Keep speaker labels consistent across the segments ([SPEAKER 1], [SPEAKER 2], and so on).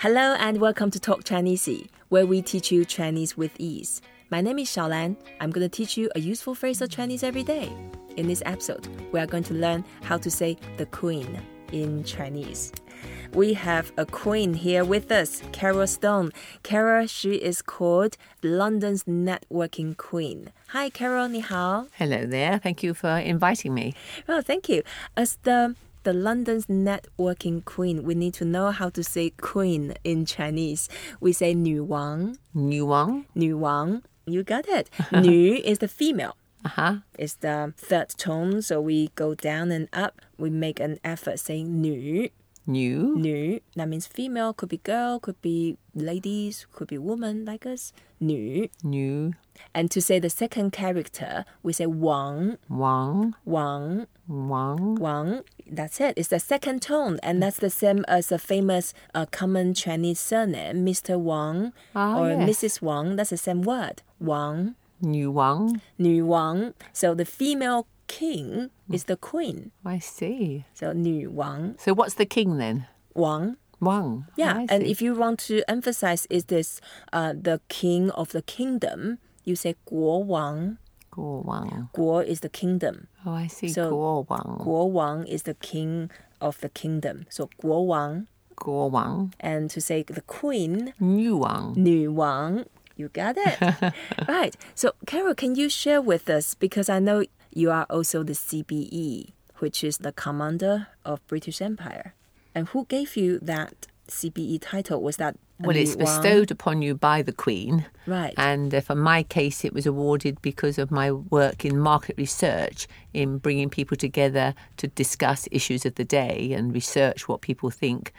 [SPEAKER 1] Hello and welcome to Talk Chinese, where we teach you Chinese with ease. My name is ShaoLan. I'm going to teach you a useful phrase of Chinese every day. In this episode, we are going to learn how to say the queen in Chinese. We have a queen here with us, Carole Stone. Carole, she is called London's networking queen. Hi, Carole, 你好.
[SPEAKER 2] Hello there. Thank you for inviting me.
[SPEAKER 1] Well, thank you. As the the London's networking queen, we need to know how to say queen in Chinese. We say 女王,
[SPEAKER 2] 女王.
[SPEAKER 1] 女王. You got it. 女 is the female.
[SPEAKER 2] Uh-huh.
[SPEAKER 1] It's the third tone, so we go down and up. We make an effort saying 女.
[SPEAKER 2] New.
[SPEAKER 1] 女 that means female, could be girl, could be ladies, could be woman like us. 女.
[SPEAKER 2] New.
[SPEAKER 1] And to say the second character, we say 王,
[SPEAKER 2] Wang.
[SPEAKER 1] 王,
[SPEAKER 2] Wang.
[SPEAKER 1] Wang. That's it. It's the second tone, and that's the same as a famous uh, common Chinese surname, Mr. Wang
[SPEAKER 2] Ah,
[SPEAKER 1] or
[SPEAKER 2] yes.
[SPEAKER 1] Mrs. Wang. That's the same word, Wang,
[SPEAKER 2] New Wang.
[SPEAKER 1] 女王. So the female king is the queen.
[SPEAKER 2] I see.
[SPEAKER 1] So 女王,
[SPEAKER 2] So what's the king then?
[SPEAKER 1] Wang.
[SPEAKER 2] Wang.
[SPEAKER 1] Yeah,
[SPEAKER 2] I
[SPEAKER 1] and
[SPEAKER 2] see.
[SPEAKER 1] if you want to emphasize is this uh, the king of the kingdom, you say 国王.
[SPEAKER 2] Guo Wang.
[SPEAKER 1] Guo is the kingdom.
[SPEAKER 2] Oh, I see.
[SPEAKER 1] So
[SPEAKER 2] Guo Wang.
[SPEAKER 1] Guo Wang is the king of the kingdom. So Guo Wang.
[SPEAKER 2] Guo Wang.
[SPEAKER 1] And to say the queen.
[SPEAKER 2] Nü Wang.
[SPEAKER 1] Nü Wang. You got it. right. So Carole, can you share with us because I know you are also the CBE, which is the commander of British Empire. And who gave you that CBE title? Was that
[SPEAKER 2] well, it's bestowed upon you by the Queen.
[SPEAKER 1] Right.
[SPEAKER 2] And uh, for my case, it was awarded because of my work in market research, in bringing people together to discuss issues of the day and research what people think.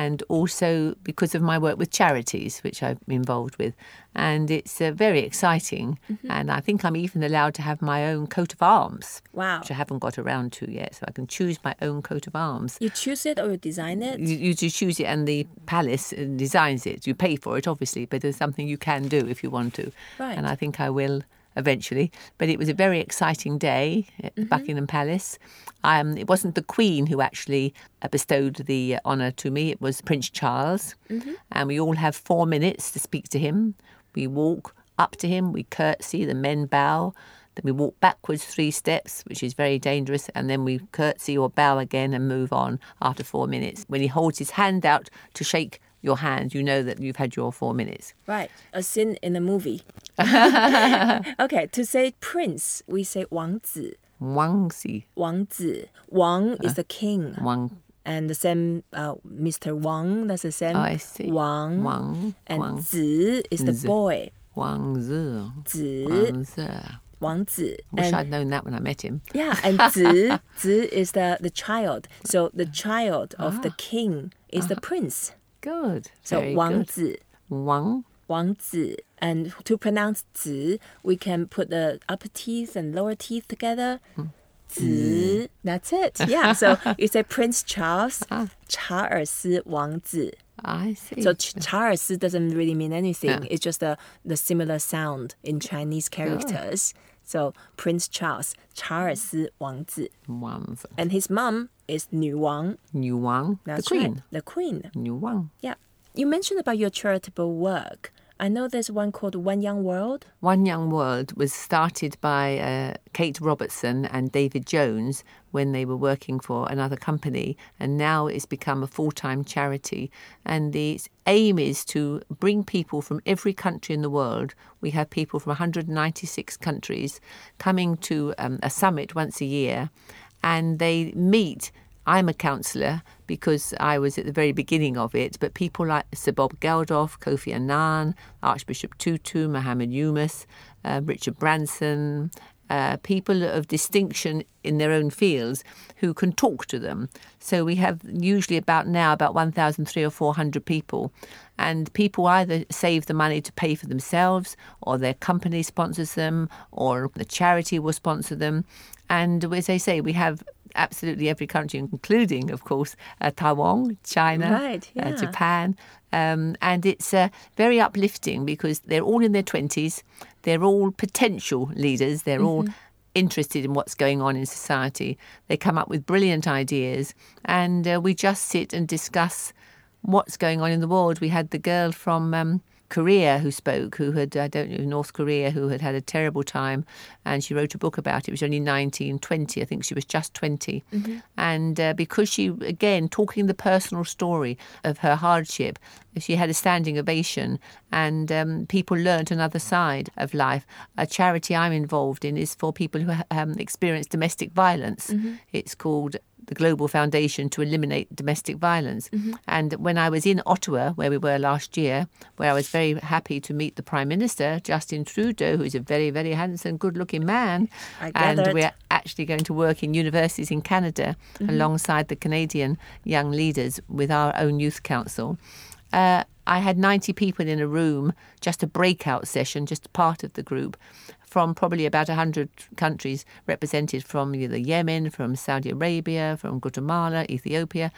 [SPEAKER 2] And also because of my work with charities, which I'm involved with. And it's uh, very exciting.
[SPEAKER 1] Mm-hmm.
[SPEAKER 2] And I think I'm even allowed to have my own coat of arms,
[SPEAKER 1] Wow.
[SPEAKER 2] which I haven't got around to yet. So I can choose my own coat of arms.
[SPEAKER 1] You choose it or you design it?
[SPEAKER 2] You, you choose it, and the palace uh, designs it. You pay for it, obviously, but there's something you can do if you want to.
[SPEAKER 1] Right.
[SPEAKER 2] And I think I will eventually. But it was a very exciting day at
[SPEAKER 1] Mm-hmm.
[SPEAKER 2] Buckingham Palace. Um, it wasn't the Queen who actually uh, bestowed the uh, honour to me, it was Prince Charles.
[SPEAKER 1] Mm-hmm.
[SPEAKER 2] And we all have four minutes to speak to him. We walk up to him, we curtsy, the men bow. Then we walk backwards three steps, which is very dangerous, and then we curtsy or bow again and move on after four minutes. When he holds his hand out to shake your hand, you know that you've had your four minutes.
[SPEAKER 1] Right. A scene in a movie. okay. To say prince, we say 王子.
[SPEAKER 2] Wang Si.
[SPEAKER 1] 王子. Wang is the king.
[SPEAKER 2] Wang.
[SPEAKER 1] And the same uh, Mr. Wang, that's the same.
[SPEAKER 2] Oh, I see.
[SPEAKER 1] Wang.
[SPEAKER 2] Wang.
[SPEAKER 1] And
[SPEAKER 2] Wang.
[SPEAKER 1] zi is the
[SPEAKER 2] Zi.
[SPEAKER 1] boy.
[SPEAKER 2] Wang Zi.
[SPEAKER 1] Zi.
[SPEAKER 2] Wang Zi.
[SPEAKER 1] Wang zi.
[SPEAKER 2] Wish
[SPEAKER 1] And
[SPEAKER 2] I'd known that when I met him.
[SPEAKER 1] Yeah, and zi, zi is the, the child. So the child of the king is the prince.
[SPEAKER 2] Good.
[SPEAKER 1] So
[SPEAKER 2] Ah. Very
[SPEAKER 1] Wang
[SPEAKER 2] good.
[SPEAKER 1] zi,
[SPEAKER 2] Wang.
[SPEAKER 1] Wang And to pronounce Zi, we can put the upper teeth and lower teeth together. Mm. That's it. Yeah. So you say Prince Charles,
[SPEAKER 2] ah.
[SPEAKER 1] Charles Wang
[SPEAKER 2] I see.
[SPEAKER 1] So Charles doesn't really mean anything.
[SPEAKER 2] Yeah.
[SPEAKER 1] It's just the, the similar sound in Chinese characters. So Prince Charles, Charles
[SPEAKER 2] Wang Zi.
[SPEAKER 1] And his mom is Nu Wang.
[SPEAKER 2] Nu Wang. The queen.
[SPEAKER 1] Right. The queen.
[SPEAKER 2] Nu Wang.
[SPEAKER 1] Yeah. You mentioned about your charitable work. I know there's one called One Young World.
[SPEAKER 2] One Young World was started by uh, Kate Robertson and David Jones when they were working for another company, and now it's become a full time charity. And the aim is to bring people from every country in the world. We have people from 196 countries coming to um, a summit once a year, and they meet I'm a counsellor because I was at the very beginning of it, but people like Sir Bob Geldof, Kofi Annan, Archbishop Tutu, Mohammed Yunus, uh, Richard Branson, uh, people of distinction in their own fields who can talk to them. So we have usually about now about 1,300 or 400 people. And people either save the money to pay for themselves, or their company sponsors them, or the charity will sponsor them. And as I say, we have absolutely every country, including, of course, uh, Taiwan, China,
[SPEAKER 1] Right,
[SPEAKER 2] uh. Japan. Um, and it's uh, very uplifting because they're all in their 20s. They're all potential leaders. They're all interested in what's going on in society. They come up with brilliant ideas. And uh, we just sit and discuss what's going on in the world. We had the girl from um, Korea who spoke, who had, I don't know, North Korea, who had had a terrible time. And she wrote a book about it. It was only 19, 20. I think she was just 20. Mm-hmm. And uh, because she, again, talking the personal story of her hardship, she had a standing ovation and um, people learnt another side of life. A charity I'm involved in is for people who um, experience domestic violence. Mm-hmm. It's called the Global Foundation to Eliminate Domestic Violence. Mm-hmm. And when I was in Ottawa, where we were last year, where I was very happy to meet the Prime Minister, Justin Trudeau, who's a very, very handsome, good looking man. and we're actually going to work in universities in Canada mm-hmm. alongside the Canadian young leaders with our own youth council. Uh, I had 90 people in a room, just a breakout session, just part of the group from probably about 100 countries represented from either Yemen, from Saudi Arabia, from Guatemala, Ethiopia.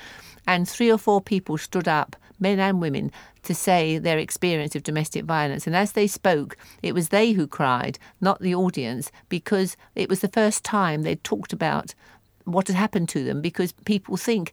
[SPEAKER 2] And three or four people stood up, men and women, to say their experience of domestic violence. And as they spoke, it was they who cried, not the audience, because it was the first time they'd talked about what had happened to them because people think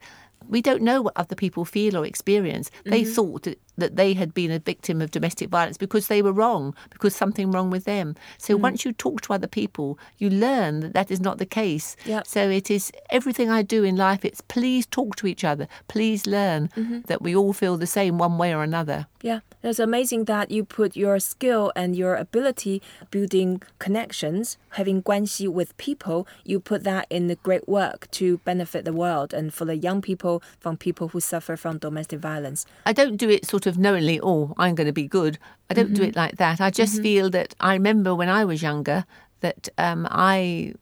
[SPEAKER 2] we don't know what other people feel or experience. They mm-hmm. thought that, that, they had been a victim of domestic violence because they were wrong, because something wrong with them. So mm once you talk to other people, you learn that that is not the case.
[SPEAKER 1] Yep.
[SPEAKER 2] So it is everything I do in life. It's please talk to each other. Please learn mm-hmm. that we all feel the same one way or another.
[SPEAKER 1] Yeah, it's amazing that you put your skill and your ability building connections, having guanxi with people, you put that in the great work to benefit the world and for the young people, from people who suffer from domestic violence.
[SPEAKER 2] I don't do it sort of knowingly, oh, I'm going to be good. I don't mm-hmm. do it like that. I just mm-hmm. feel that I remember when I was younger that um, I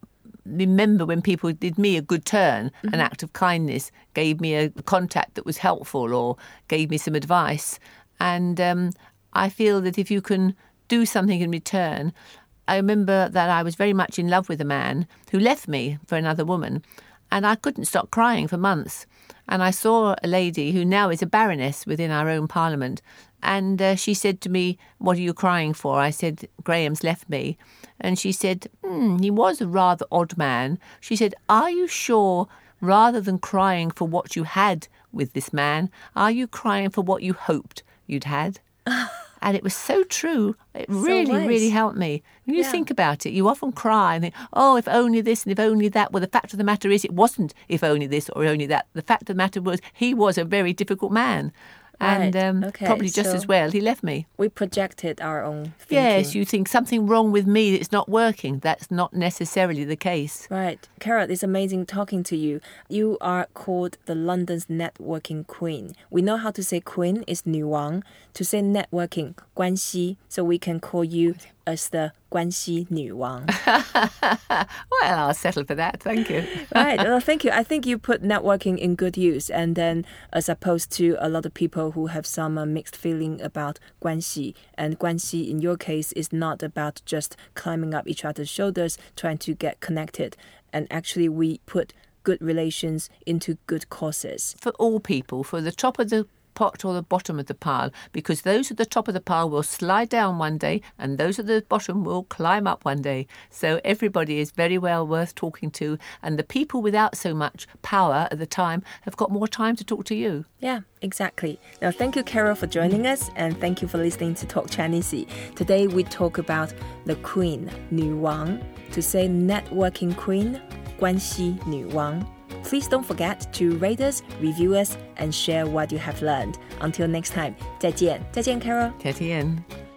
[SPEAKER 2] remember when people did me a good turn, mm-hmm. an act of kindness, gave me a contact that was helpful or gave me some advice. And um, I feel that if you can do something in return, I remember that I was very much in love with a man who left me for another woman, and I couldn't stop crying for months. And I saw a lady who now is a baroness within our own parliament, and uh, she said to me, What are you crying for? I said, Graham's left me. And she said, mm, He was a rather odd man. She said, Are you sure, rather than crying for what you had with this man, are you crying for what you hoped you'd had. and it was so true. It really, really helped me. When you yeah. think about it, you often cry and think, oh, if only this and if only that. Well, the fact of the matter is, it wasn't if only this or only that. The fact of the matter was, he was a very difficult man and um, okay. probably just so as well. He left me.
[SPEAKER 1] We projected our own. Thinking.
[SPEAKER 2] Yes, you think something wrong with me. It's not working. That's not necessarily the case.
[SPEAKER 1] Right, carole It's amazing talking to you. You are called the London's networking queen. We know how to say queen is 女王. To say networking, 关系. So we can call you as the 关系女王.
[SPEAKER 2] well, I'll settle for that. Thank you.
[SPEAKER 1] right. Well, thank you. I think you put networking in good use, and then as opposed to a lot of people who have some uh, mixed feeling about 关系, and 关系in your case is not about just climbing up each other's shoulders, trying to get connected, and actually we put good relations into good causes.
[SPEAKER 2] For all people, for the top of the pot or the bottom of the pile because those at the top of the pile will slide down one day and those at the bottom will climb up one day. So everybody is very well worth talking to, and the people without so much power at the time have got more time to talk to you.
[SPEAKER 1] Yeah, exactly. Now, thank you, Carole, for joining us, and thank you for listening to Talk Chinese. Today, we talk about the Queen, 女王, to say networking queen, 关系女王. Please don't forget to rate us, review us, and share what you have learned. Until next time, 再见，再见，Carole，
[SPEAKER 2] 再见。